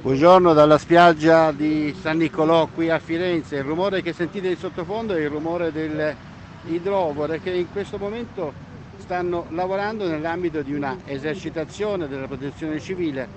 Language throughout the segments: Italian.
Buongiorno dalla spiaggia di San Nicolò qui a Firenze. Il rumore che sentite in sottofondo è il rumore delle idrovore che in questo momento stanno lavorando nell'ambito di una esercitazione della protezione civile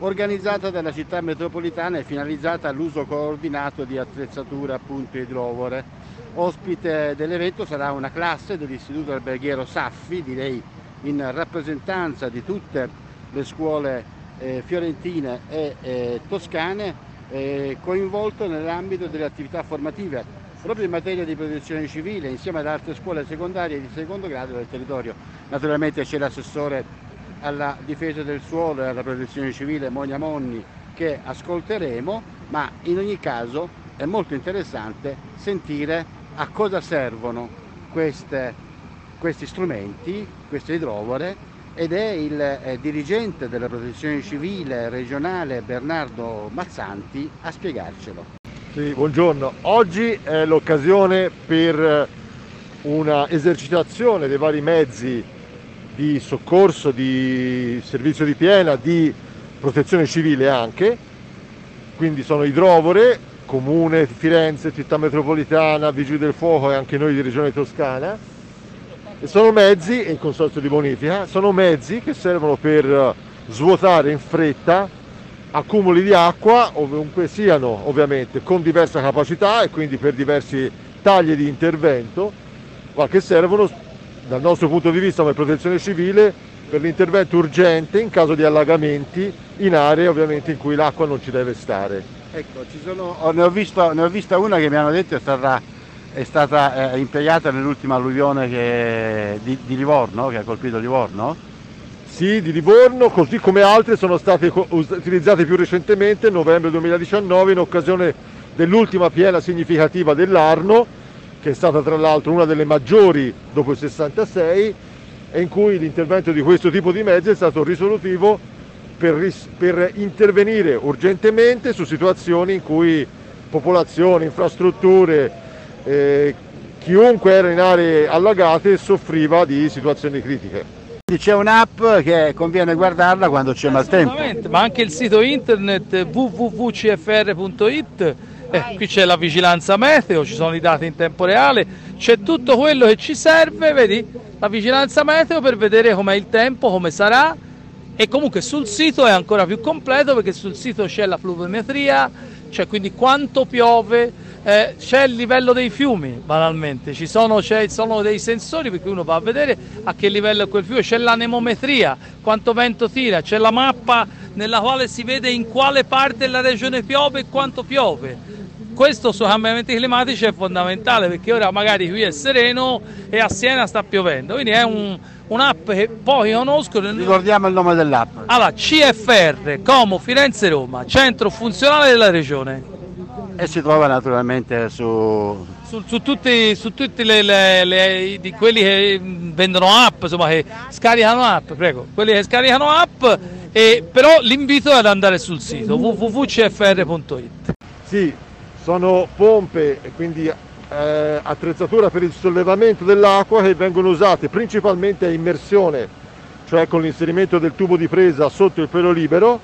organizzata dalla città metropolitana e finalizzata all'uso coordinato di attrezzature appunto idrovore. Ospite dell'evento sarà una classe dell'Istituto Alberghiero Saffi, direi in rappresentanza di tutte le scuole eh, fiorentine e eh, toscane, eh, coinvolto nell'ambito delle attività formative proprio in materia di protezione civile insieme ad altre scuole secondarie di secondo grado del territorio. Naturalmente c'è l'assessore alla difesa del suolo e alla protezione civile Monia Monni che ascolteremo, ma in ogni caso è molto interessante sentire a cosa servono queste, questi strumenti, queste idrovore ed è il eh, dirigente della protezione civile regionale Bernardo Mazzanti a spiegarcelo. Sì, buongiorno. Oggi è l'occasione per una esercitazione dei vari mezzi di soccorso, di servizio di piena, di protezione civile anche, quindi sono idrovore, comune Firenze, città metropolitana, vigili del fuoco e anche noi di regione toscana. Sono mezzi, e il consorzio di bonifica, sono mezzi che servono per svuotare in fretta accumuli di acqua, ovunque siano ovviamente, con diversa capacità e quindi per diversi tagli di intervento, ma che servono dal nostro punto di vista come protezione civile per l'intervento urgente in caso di allagamenti in aree ovviamente in cui l'acqua non ci deve stare. Ecco, sono, ne, ho visto, ne, ho vista una che mi hanno detto è stata, è stata eh, impiegata nell'ultima alluvione che, di, di, Livorno, che ha colpito Livorno. Sì, di Livorno, così come altre sono state utilizzate più recentemente, novembre 2019, in occasione dell'ultima piena significativa dell'Arno, che è stata tra l'altro una delle maggiori dopo il 66 e in cui l'intervento di questo tipo di mezzi è stato risolutivo per, per intervenire urgentemente su situazioni in cui popolazioni, infrastrutture, eh, chiunque era in aree allagate soffriva di situazioni critiche. C'è un'app che conviene guardarla quando c'è maltempo. Ma anche il sito internet www.cfr.it eh, qui c'è la vigilanza meteo, ci sono i dati in tempo reale, c'è tutto quello che ci serve, vedi? La vigilanza meteo per vedere com'è il tempo, come sarà e comunque sul sito è ancora più completo perché sul sito c'è la pluviometria, cioè quindi quanto piove, eh, c'è il livello dei fiumi banalmente, ci sono, sono, dei sensori perché uno va a vedere a che livello è quel fiume, c'è l'anemometria, quanto vento tira, c'è la mappa nella quale si vede in quale parte della regione piove e quanto piove questo sui cambiamenti climatici è fondamentale perché ora magari qui è sereno e a Siena sta piovendo, quindi è un, un'app che pochi conoscono. Ricordiamo il nome dell'app. Allora, CFR, Como, Firenze, Roma, centro funzionale della regione. E si trova naturalmente su... Su, su tutti, su tutti le, le, le, di quelli che vendono app, insomma che scaricano app, prego, quelli che scaricano app, e, però l'invito è ad andare sul sito www.cfr.it. Sì, sono pompe e quindi eh, attrezzatura per il sollevamento dell'acqua che vengono usate principalmente a immersione, cioè con l'inserimento del tubo di presa sotto il pelo libero,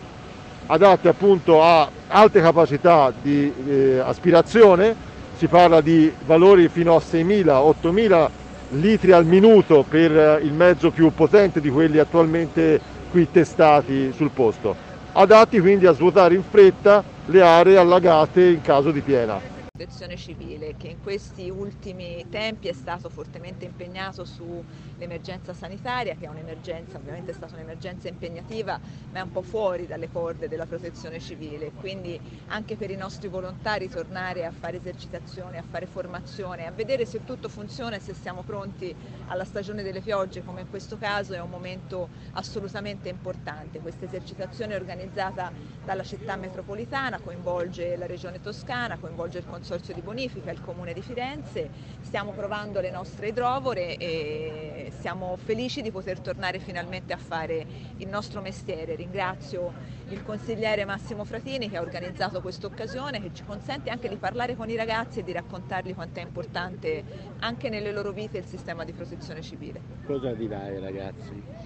adatte appunto a alte capacità di eh, aspirazione, si parla di valori fino a 6.000-8.000 litri al minuto per il mezzo più potente di quelli attualmente qui testati sul posto, adatti quindi a svuotare in fretta le aree allagate in caso di piena protezione civile che in questi ultimi tempi è stato fortemente impegnato sull'emergenza sanitaria che è un'emergenza, ovviamente è stata un'emergenza impegnativa ma è un po' fuori dalle corde della protezione civile quindi anche per i nostri volontari tornare a fare esercitazione, a fare formazione, a vedere se tutto funziona e se siamo pronti alla stagione delle piogge come in questo caso è un momento assolutamente importante. Questa esercitazione è organizzata dalla città metropolitana, coinvolge la regione toscana, coinvolge il Consiglio consorzio di bonifica, il comune di Firenze, stiamo provando le nostre idrovore e siamo felici di poter tornare finalmente a fare il nostro mestiere. Ringrazio il consigliere Massimo Fratini che ha organizzato questa occasione che ci consente anche di parlare con i ragazzi e di raccontargli quanto è importante anche nelle loro vite il sistema di protezione civile. Cosa dirai ai ragazzi?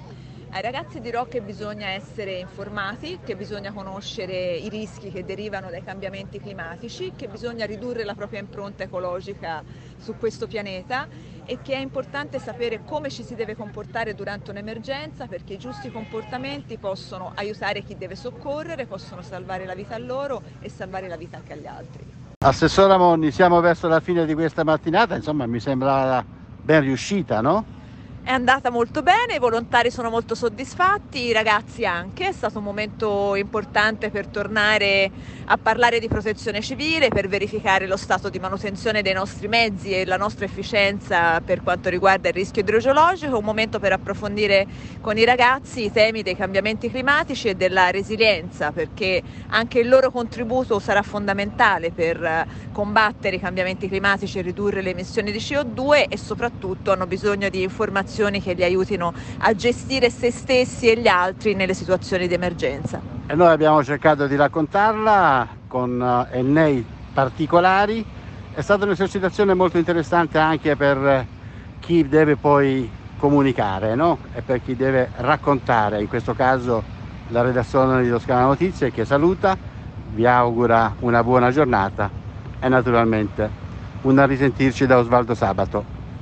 Ai ragazzi dirò che bisogna essere informati, che bisogna conoscere i rischi che derivano dai cambiamenti climatici, che bisogna ridurre la propria impronta ecologica su questo pianeta e che è importante sapere come ci si deve comportare durante un'emergenza perché i giusti comportamenti possono aiutare chi deve soccorrere, possono salvare la vita a loro e salvare la vita anche agli altri. Assessora Monni, siamo verso la fine di questa mattinata, insomma mi sembra ben riuscita, no? È andata molto bene, i volontari sono molto soddisfatti, i ragazzi anche, è stato un momento importante per tornare a parlare di protezione civile, per verificare lo stato di manutenzione dei nostri mezzi e la nostra efficienza per quanto riguarda il rischio idrogeologico, un momento per approfondire con i ragazzi i temi dei cambiamenti climatici e della resilienza, perché anche il loro contributo sarà fondamentale per combattere i cambiamenti climatici e ridurre le emissioni di CO2 e soprattutto hanno bisogno di informazioni informazioni che li aiutino a gestire se stessi e gli altri nelle situazioni di emergenza. E noi abbiamo cercato di raccontarla con eh, ennei particolari. È stata un'esercitazione molto interessante anche per chi deve poi comunicare no? e per chi deve raccontare, in questo caso la redazione di Toscana Notizie che saluta, vi augura una buona giornata e naturalmente un risentirci da Osvaldo Sabato.